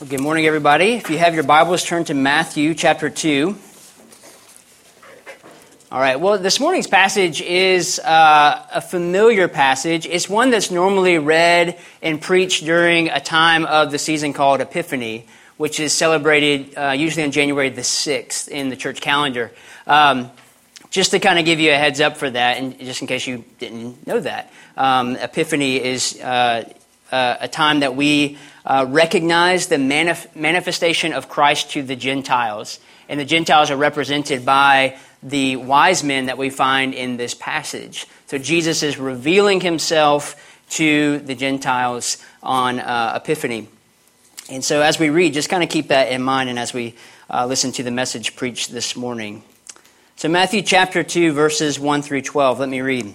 Well, good morning, everybody. If you have your Bibles, turn to Matthew chapter 2. All right, well, this morning's passage is uh, a familiar passage. It's one that's normally read and preached during a time of the season called Epiphany, which is celebrated uh, usually on January the 6th in the church calendar. Um, just to kind of give you a heads up for that, and just in case you didn't know that, um, Epiphany is uh, uh a time that we uh, recognize the manif- manifestation of Christ to the Gentiles. And the Gentiles are represented by the wise men that we find in this passage. So Jesus is revealing himself to the Gentiles on uh, Epiphany. And so as we read, just kind of keep that in mind and as we uh, listen to the message preached this morning. So, Matthew chapter 2, verses 1 through 12. Let me read.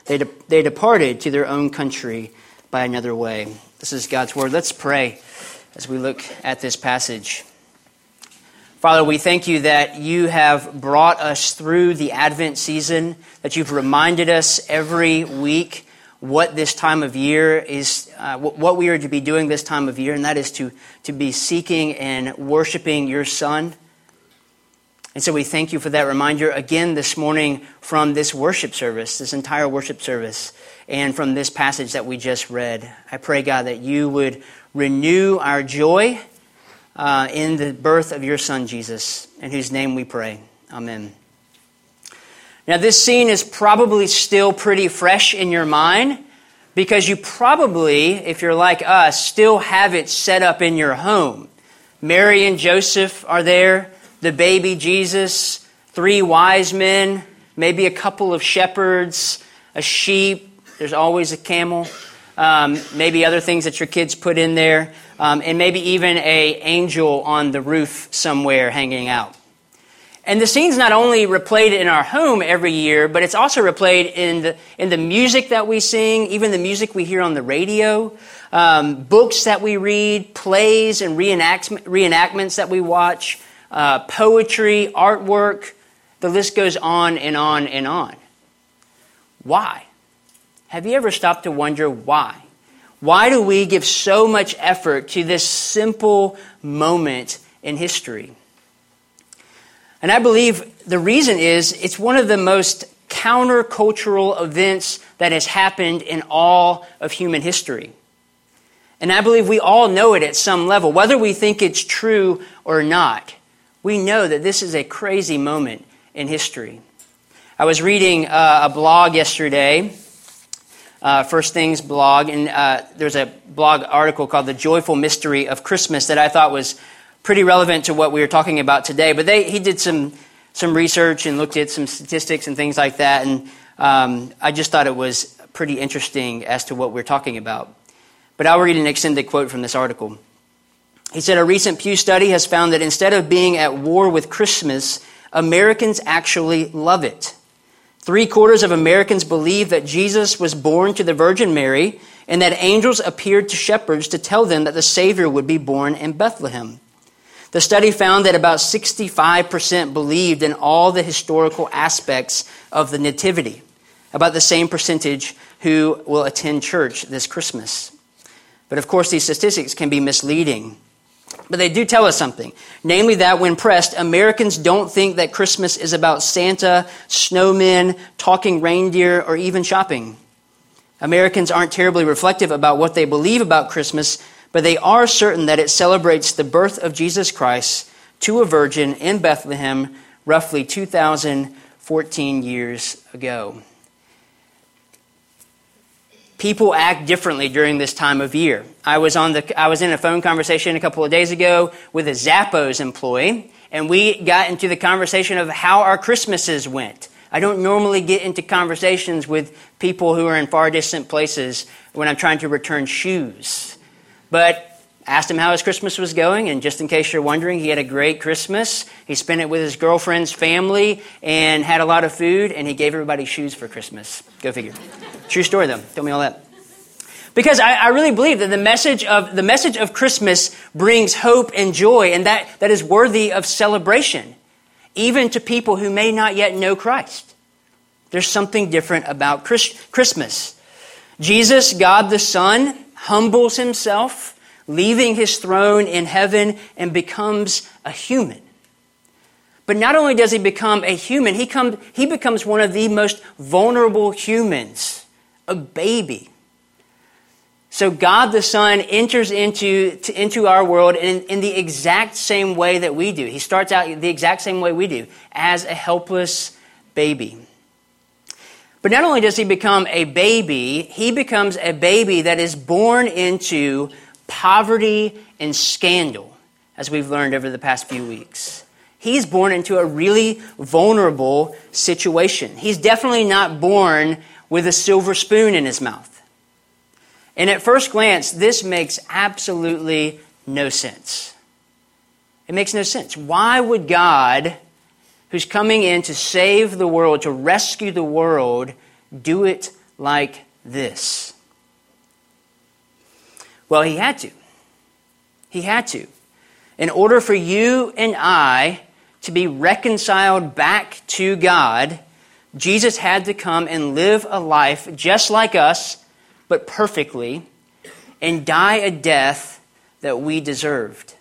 they, de- they departed to their own country by another way. This is God's word. Let's pray as we look at this passage. Father, we thank you that you have brought us through the Advent season, that you've reminded us every week what this time of year is, uh, what we are to be doing this time of year, and that is to, to be seeking and worshiping your Son. And so we thank you for that reminder again this morning from this worship service, this entire worship service, and from this passage that we just read. I pray, God, that you would renew our joy uh, in the birth of your Son, Jesus, in whose name we pray. Amen. Now, this scene is probably still pretty fresh in your mind because you probably, if you're like us, still have it set up in your home. Mary and Joseph are there the baby Jesus, three wise men, maybe a couple of shepherds, a sheep, there's always a camel, um, maybe other things that your kids put in there, um, and maybe even a angel on the roof somewhere hanging out. And the scene's not only replayed in our home every year, but it's also replayed in the, in the music that we sing, even the music we hear on the radio, um, books that we read, plays and reenact, reenactments that we watch uh, poetry, artwork. The list goes on and on and on. Why? Have you ever stopped to wonder why? Why do we give so much effort to this simple moment in history? And I believe the reason is it's one of the most countercultural events that has happened in all of human history. And I believe we all know it at some level, whether we think it's true or not we know that this is a crazy moment in history. I was reading uh, a blog yesterday, uh, First Things blog, and uh, there's a blog article called The Joyful Mystery of Christmas that I thought was pretty relevant to what we were talking about today. But they, he did some, some research and looked at some statistics and things like that, and um, I just thought it was pretty interesting as to what we're talking about. But I'll read an extended quote from this article. He said a recent Pew study has found that instead of being at war with Christmas, Americans actually love it. Three quarters of Americans believe that Jesus was born to the Virgin Mary and that angels appeared to shepherds to tell them that the Savior would be born in Bethlehem. The study found that about 65% believed in all the historical aspects of the Nativity, about the same percentage who will attend church this Christmas. But of course, these statistics can be misleading. But they do tell us something. Namely, that when pressed, Americans don't think that Christmas is about Santa, snowmen, talking reindeer, or even shopping. Americans aren't terribly reflective about what they believe about Christmas, but they are certain that it celebrates the birth of Jesus Christ to a virgin in Bethlehem roughly 2,014 years ago people act differently during this time of year. I was, on the, I was in a phone conversation a couple of days ago with a Zappos employee, and we got into the conversation of how our Christmases went. I don't normally get into conversations with people who are in far distant places when I'm trying to return shoes. But asked him how his Christmas was going, and just in case you're wondering, he had a great Christmas. He spent it with his girlfriend's family and had a lot of food, and he gave everybody shoes for Christmas. Go figure. True story, though. Tell me all that. Because I, I, really believe that the message of the message of Christmas brings hope and joy, and that, that is worthy of celebration, even to people who may not yet know Christ. There's something different about Christmas. Jesus, God the Son, humbles himself leaving his throne in heaven and becomes a human. But not only does he become a human, he, come, he becomes one of the most vulnerable humans, a baby. So God the Son enters into, to, into our world in, in the exact same way that we do. He starts out the exact same way we do, as a helpless baby. But not only does he become a baby, he becomes a baby that is born into poverty and scandal, as we've learned over the past few weeks. He's born into a really vulnerable situation. He's definitely not born with a silver spoon in his mouth. And at first glance, this makes absolutely no sense. It makes no sense. Why would God, who's coming in to save the world, to rescue the world, do it like this? Well, he had to. He had to. In order for you and I to be reconciled back to God, Jesus had to come and live a life just like us, but perfectly, and die a death that we deserved.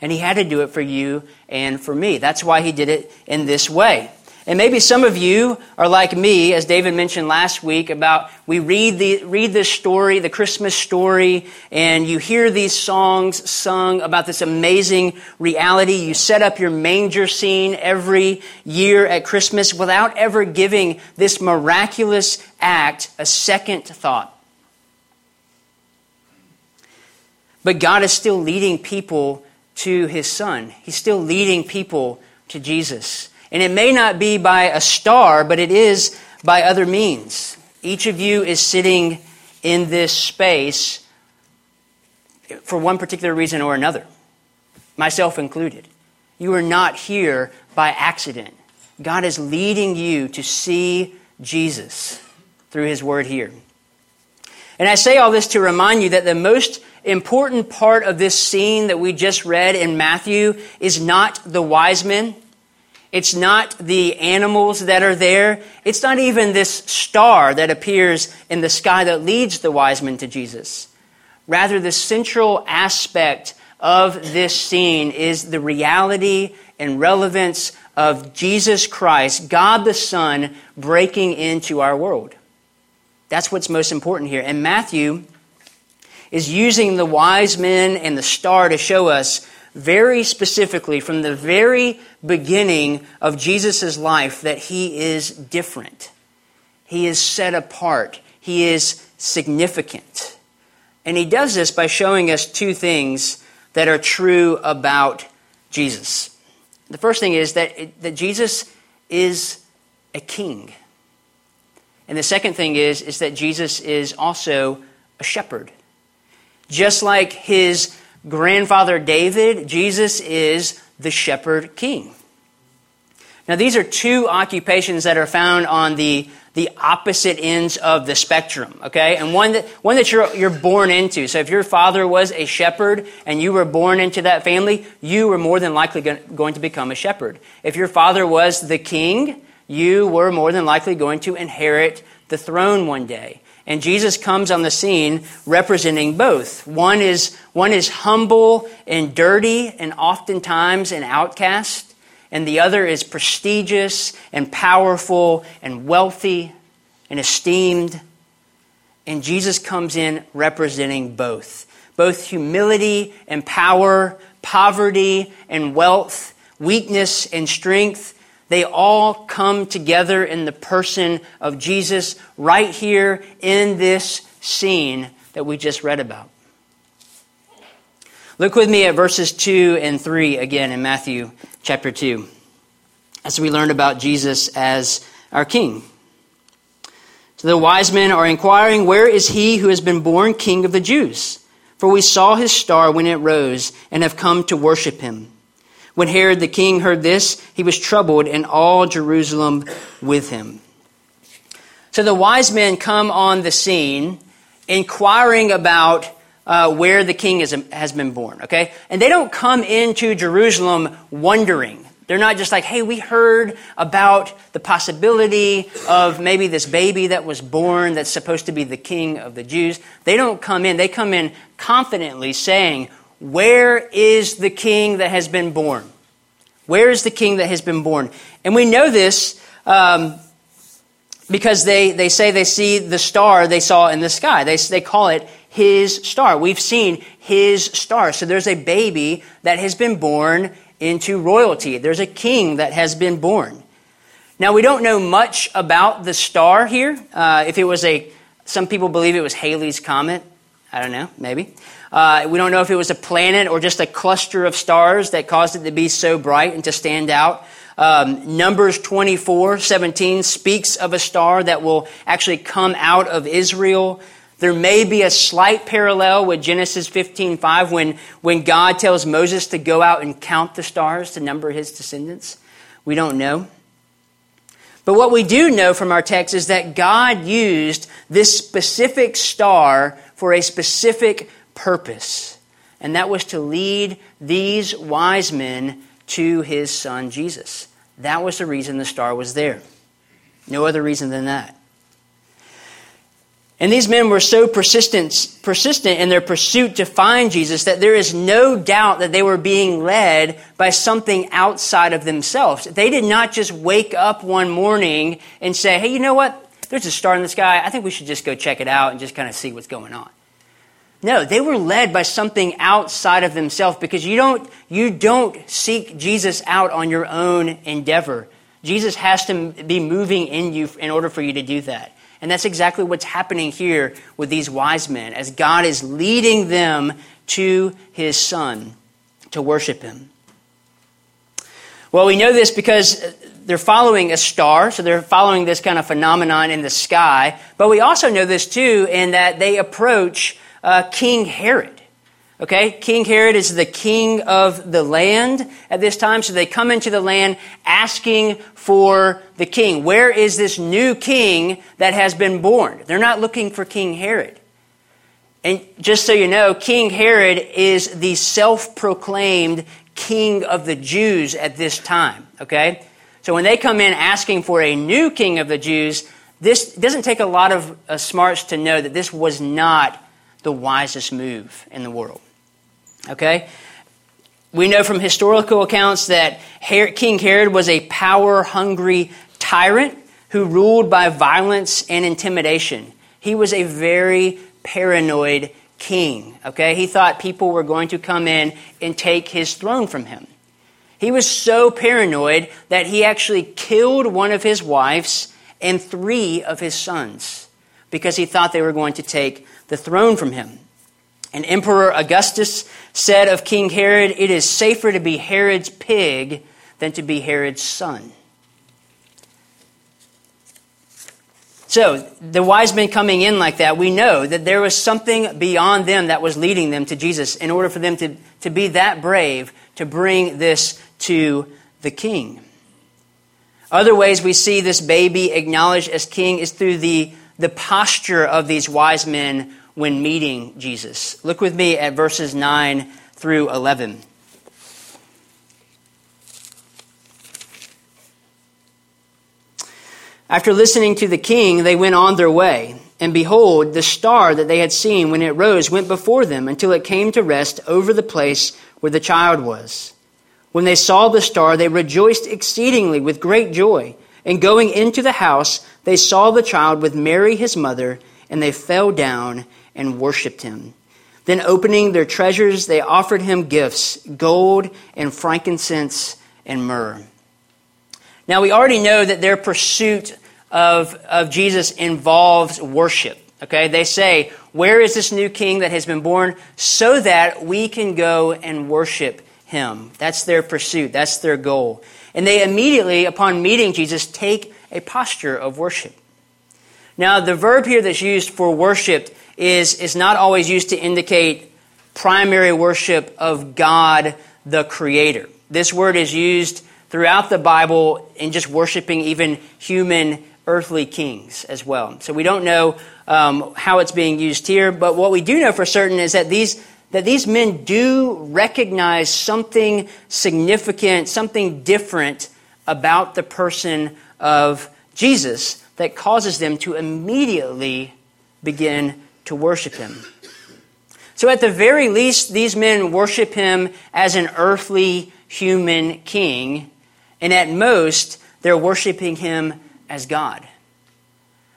And he had to do it for you and for me. That's why he did it in this way. And maybe some of you are like me, as David mentioned last week, about we read the read this story, the Christmas story, and you hear these songs sung about this amazing reality. You set up your manger scene every year at Christmas without ever giving this miraculous act a second thought. But God is still leading people to his son. He's still leading people to Jesus. And it may not be by a star, but it is by other means. Each of you is sitting in this space for one particular reason or another, myself included. You are not here by accident. God is leading you to see Jesus through His Word here. And I say all this to remind you that the most important part of this scene that we just read in Matthew is not the wise men it's not the animals that are there. It's not even this star that appears in the sky that leads the wise men to Jesus. Rather, the central aspect of this scene is the reality and relevance of Jesus Christ, God the Son, breaking into our world. That's what's most important here. And Matthew is using the wise men and the star to show us very specifically from the very beginning of Jesus' life that he is different. He is set apart. He is significant. And he does this by showing us two things that are true about Jesus. The first thing is that, that Jesus is a king. And the second thing is, is that Jesus is also a shepherd. Just like his grandfather David, Jesus is the shepherd king. Now, these are two occupations that are found on the the opposite ends of the spectrum, okay? And one that, one that you're, you're born into. So if your father was a shepherd and you were born into that family, you were more than likely going to become a shepherd. If your father was the king, you were more than likely going to inherit the throne one day. And Jesus comes on the scene representing both. One is, one is humble and dirty and oftentimes an outcast and the other is prestigious and powerful and wealthy and esteemed. And Jesus comes in representing both both humility and power, poverty and wealth, weakness and strength. They all come together in the person of Jesus right here in this scene that we just read about. Look with me at verses 2 and 3 again in Matthew chapter 2 as we learn about Jesus as our King. So the wise men are inquiring, Where is he who has been born King of the Jews? For we saw his star when it rose and have come to worship him. When Herod the king heard this, he was troubled, and all Jerusalem with him. So the wise men come on the scene inquiring about uh, where the king is, has been born, okay? And they don't come into Jerusalem wondering. They're not just like, hey, we heard about the possibility of maybe this baby that was born that's supposed to be the king of the Jews. They don't come in. They come in confidently saying, where is the king that has been born? Where is the king that has been born? And we know this um, because they, they say they see the star they saw in the sky. They, they call it his star. We've seen his star. So there's a baby that has been born into royalty. There's a king that has been born. Now, we don't know much about the star here. Uh, if it was a, some people believe it was Halley's Comet. I don't know, maybe. Uh, we don't know if it was a planet or just a cluster of stars that caused it to be so bright and to stand out. Um, Numbers 24, 17 speaks of a star that will actually come out of Israel. There may be a slight parallel with Genesis 15:5 when, when God tells Moses to go out and count the stars to number his descendants. We don't know. But what we do know from our text is that God used this specific star for a specific purpose, and that was to lead these wise men to his son Jesus. That was the reason the star was there. No other reason than that. And these men were so persistent, persistent in their pursuit to find Jesus that there is no doubt that they were being led by something outside of themselves. They did not just wake up one morning and say, hey, you know what? There's a star in the sky. I think we should just go check it out and just kind of see what's going on. No, they were led by something outside of themselves because you don't, you don't seek Jesus out on your own endeavor. Jesus has to be moving in you in order for you to do that. And that's exactly what's happening here with these wise men as God is leading them to his son to worship him. Well, we know this because uh, they're following a star, so they're following this kind of phenomenon in the sky. But we also know this too in that they approach uh, King Herod. Okay, King Herod is the king of the land at this time, so they come into the land asking for the king. Where is this new king that has been born? They're not looking for King Herod. And just so you know, King Herod is the self proclaimed king of the Jews at this time. Okay? So when they come in asking for a new king of the Jews, this doesn't take a lot of uh, smarts to know that this was not the wisest move in the world. Okay? We know from historical accounts that King Herod was a power hungry tyrant who ruled by violence and intimidation. He was a very paranoid king. Okay? He thought people were going to come in and take his throne from him. He was so paranoid that he actually killed one of his wives and three of his sons because he thought they were going to take the throne from him. And Emperor Augustus said of King Herod, It is safer to be Herod's pig than to be Herod's son. So, the wise men coming in like that, we know that there was something beyond them that was leading them to Jesus in order for them to, to be that brave to bring this to the king. Other ways we see this baby acknowledged as king is through the, the posture of these wise men when meeting Jesus. Look with me at verses 9 through 11. After listening to the king, they went on their way. And behold, the star that they had seen when it rose went before them until it came to rest over the place where the child was. When they saw the star, they rejoiced exceedingly with great joy. And going into the house, they saw the child with Mary his mother, and they fell down and worshipped him. Then, opening their treasures, they offered him gifts gold and frankincense and myrrh. Now, we already know that their pursuit of, of Jesus involves worship. Okay, they say, Where is this new king that has been born? So that we can go and worship him. That's their pursuit, that's their goal. And they immediately, upon meeting Jesus, take a posture of worship. Now, the verb here that's used for worship is, is not always used to indicate primary worship of God the Creator. This word is used throughout the Bible in just worshiping even human earthly kings as well. So we don't know um, how it's being used here, but what we do know for certain is that these that these men do recognize something significant, something different about the person of Jesus that causes them to immediately begin to worship him. So, at the very least, these men worship him as an earthly human king, and at most, they're worshiping him as God.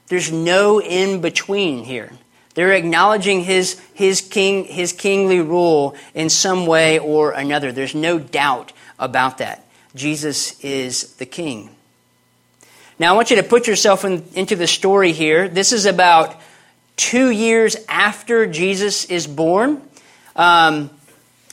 There's no in between here. They're acknowledging his, his, king, his kingly rule in some way or another. There's no doubt about that. Jesus is the king. Now, I want you to put yourself in, into the story here. This is about two years after Jesus is born. Um,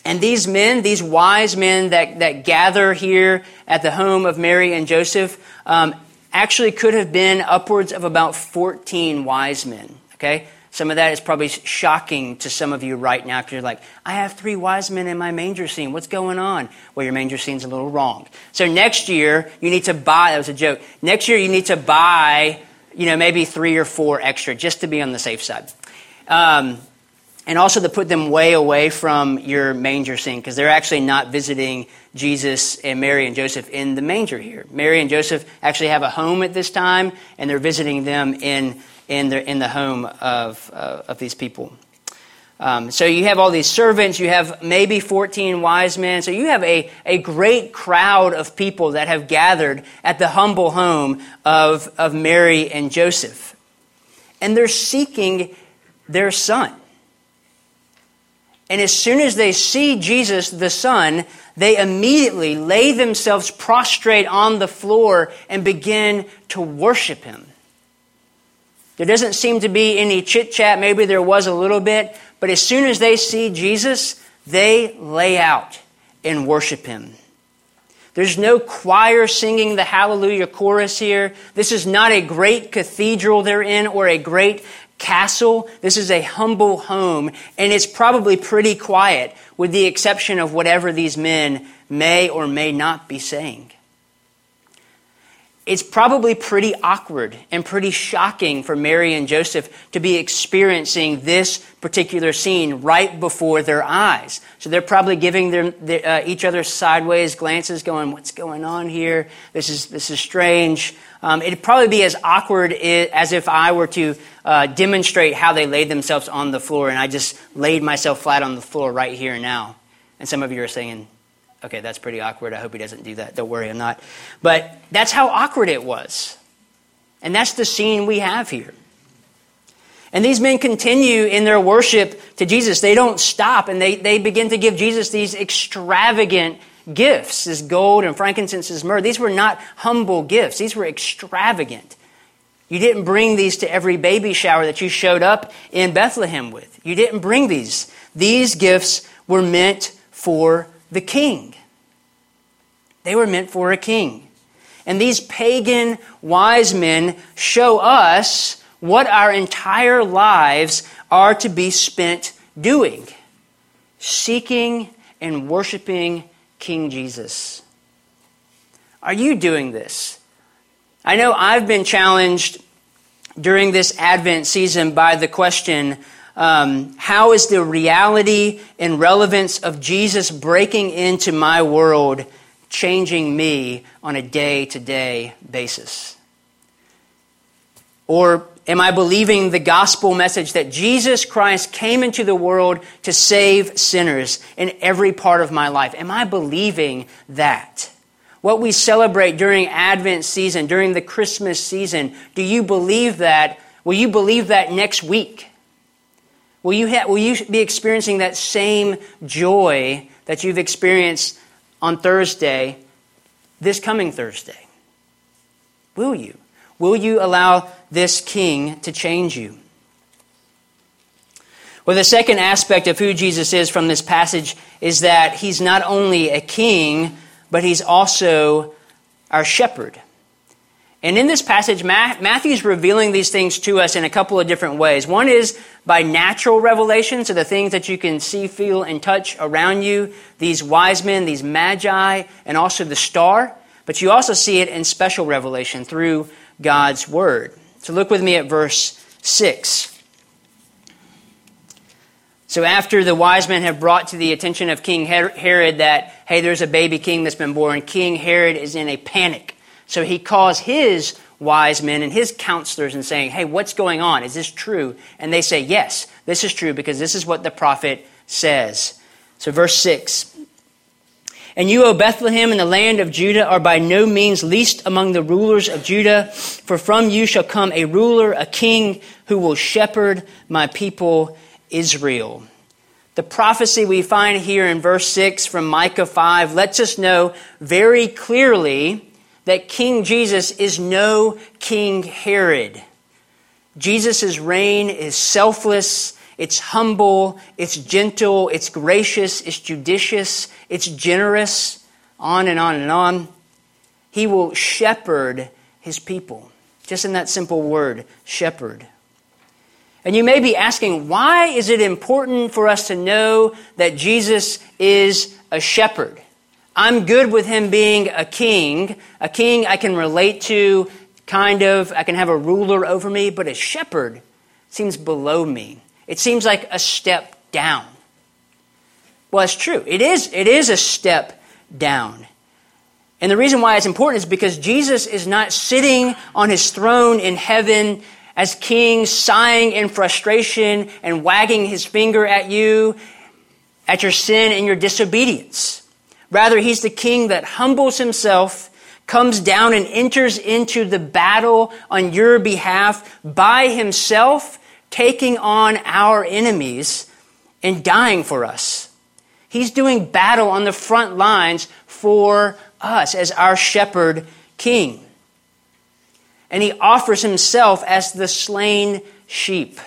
and these men, these wise men that, that gather here at the home of Mary and Joseph, um, actually could have been upwards of about 14 wise men. Okay? Some of that is probably shocking to some of you right now because you're like, I have three wise men in my manger scene. What's going on? Well, your manger scene's a little wrong. So next year, you need to buy, that was a joke. Next year, you need to buy, you know, maybe three or four extra just to be on the safe side. Um, and also to put them way away from your manger scene because they're actually not visiting Jesus and Mary and Joseph in the manger here. Mary and Joseph actually have a home at this time, and they're visiting them in, in, the, in the home of, uh, of these people. Um, so you have all these servants, you have maybe 14 wise men. So you have a, a great crowd of people that have gathered at the humble home of, of Mary and Joseph. And they're seeking their son. And as soon as they see Jesus, the Son, they immediately lay themselves prostrate on the floor and begin to worship Him. There doesn't seem to be any chit chat. Maybe there was a little bit. But as soon as they see Jesus, they lay out and worship Him. There's no choir singing the Hallelujah chorus here. This is not a great cathedral they're in or a great castle. This is a humble home, and it's probably pretty quiet, with the exception of whatever these men may or may not be saying it's probably pretty awkward and pretty shocking for Mary and Joseph to be experiencing this particular scene right before their eyes. So they're probably giving their, their, uh, each other sideways glances, going, "What's going on here? This is this is strange." Um, it'd probably be as awkward as if I were to uh, demonstrate how they laid themselves on the floor, and I just laid myself flat on the floor right here and now. And some of you are saying, Okay, that's pretty awkward. I hope he doesn't do that. Don't worry, I'm not. But that's how awkward it was. And that's the scene we have here. And these men continue in their worship to Jesus. They don't stop and they, they begin to give Jesus these extravagant gifts, this gold and frankincense, this myrrh. These were not humble gifts, these were extravagant. You didn't bring these to every baby shower that you showed up in Bethlehem with. You didn't bring these. These gifts were meant for the king. They were meant for a king. And these pagan wise men show us what our entire lives are to be spent doing seeking and worshiping King Jesus. Are you doing this? I know I've been challenged during this Advent season by the question um, how is the reality and relevance of Jesus breaking into my world changing me on a day to day basis? Or am I believing the gospel message that Jesus Christ came into the world to save sinners in every part of my life? Am I believing that? What we celebrate during Advent season, during the Christmas season, do you believe that? Will you believe that next week? Will you, ha- will you be experiencing that same joy that you've experienced on Thursday, this coming Thursday? Will you? Will you allow this king to change you? Well, the second aspect of who Jesus is from this passage is that he's not only a king, but he's also our shepherd. And in this passage, Matthew's revealing these things to us in a couple of different ways. One is by natural revelation, so the things that you can see, feel, and touch around you, these wise men, these magi, and also the star. But you also see it in special revelation through God's word. So look with me at verse 6. So after the wise men have brought to the attention of King Herod that, hey, there's a baby king that's been born, King Herod is in a panic. So he calls his wise men and his counselors and saying, hey, what's going on? Is this true? And they say, yes, this is true because this is what the prophet says. So verse 6. And you, O Bethlehem, in the land of Judah, are by no means least among the rulers of Judah, for from you shall come a ruler, a king, who will shepherd my people Israel. The prophecy we find here in verse 6 from Micah 5 lets us know very clearly that King Jesus is no King Herod. Jesus' reign is selfless, it's humble, it's gentle, it's gracious, it's judicious, it's generous, on and on and on. He will shepherd his people. Just in that simple word, shepherd. And you may be asking, why is it important for us to know that Jesus is a shepherd? I'm good with him being a king, a king I can relate to, kind of, I can have a ruler over me, but a shepherd seems below me. It seems like a step down. Well, it's true. It is, it is a step down. And the reason why it's important is because Jesus is not sitting on his throne in heaven as king, sighing in frustration and wagging his finger at you, at your sin and your disobedience. Rather, he's the king that humbles himself, comes down and enters into the battle on your behalf by himself, taking on our enemies and dying for us. He's doing battle on the front lines for us as our shepherd king and he offers himself as the slain sheep,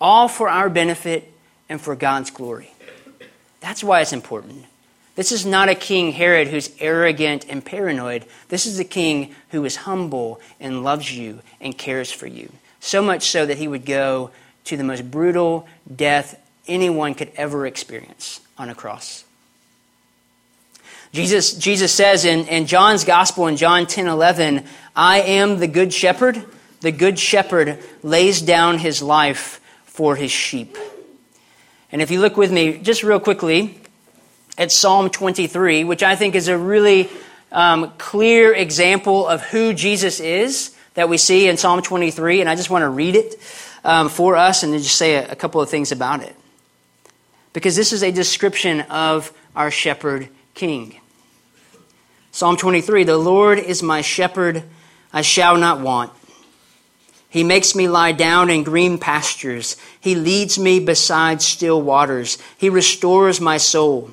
all for our benefit and for God's glory. That's why it's important. This is not a king Herod who's arrogant and paranoid. This is a king who is humble and loves you and cares for you. So much so that he would go to the most brutal death anyone could ever experience on a cross. Jesus, Jesus says in, in John's Gospel in John 10 11, I am the good shepherd. The good shepherd lays down his life for his sheep. And if you look with me just real quickly at Psalm 23, which I think is a really um, clear example of who Jesus is that we see in Psalm 23, and I just want to read it um, for us and then just say a, a couple of things about it. Because this is a description of our shepherd king. Psalm 23 The Lord is my shepherd, I shall not want. He makes me lie down in green pastures. He leads me beside still waters. He restores my soul.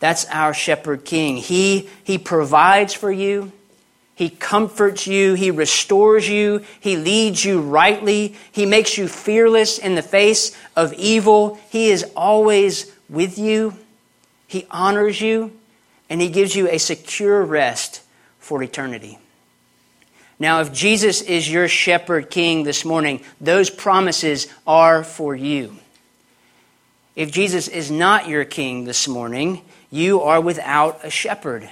That's our shepherd king. He, he provides for you. He comforts you. He restores you. He leads you rightly. He makes you fearless in the face of evil. He is always with you. He honors you. And He gives you a secure rest for eternity. Now, if Jesus is your shepherd king this morning, those promises are for you. If Jesus is not your king this morning, you are without a shepherd.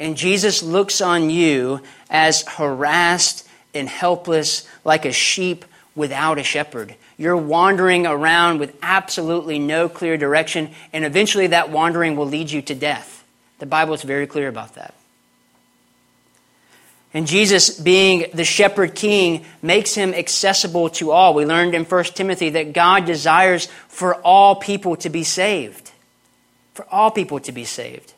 And Jesus looks on you as harassed and helpless, like a sheep without a shepherd. You're wandering around with absolutely no clear direction, and eventually that wandering will lead you to death. The Bible is very clear about that. And Jesus, being the shepherd king, makes him accessible to all. We learned in 1 Timothy that God desires for all people to be saved. For all people to be saved.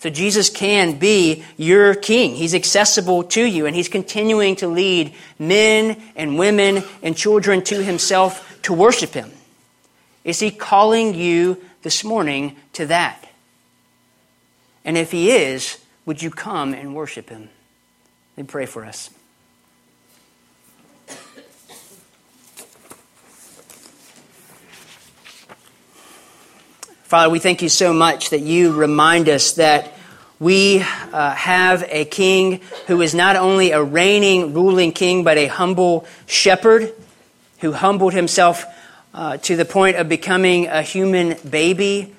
So Jesus can be your king. He's accessible to you, and he's continuing to lead men and women and children to himself to worship him. Is he calling you this morning to that? And if he is, would you come and worship him? Let me pray for us. Father, we thank you so much that you remind us that we uh, have a king who is not only a reigning, ruling king, but a humble shepherd who humbled himself uh, to the point of becoming a human baby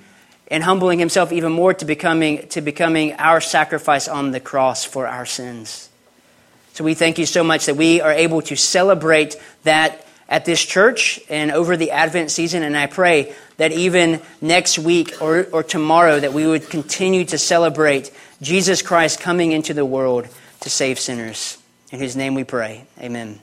and humbling himself even more to becoming, to becoming our sacrifice on the cross for our sins. So we thank you so much that we are able to celebrate that at this church and over the Advent season. And I pray that even next week or, or tomorrow that we would continue to celebrate Jesus Christ coming into the world to save sinners. In his name we pray. Amen.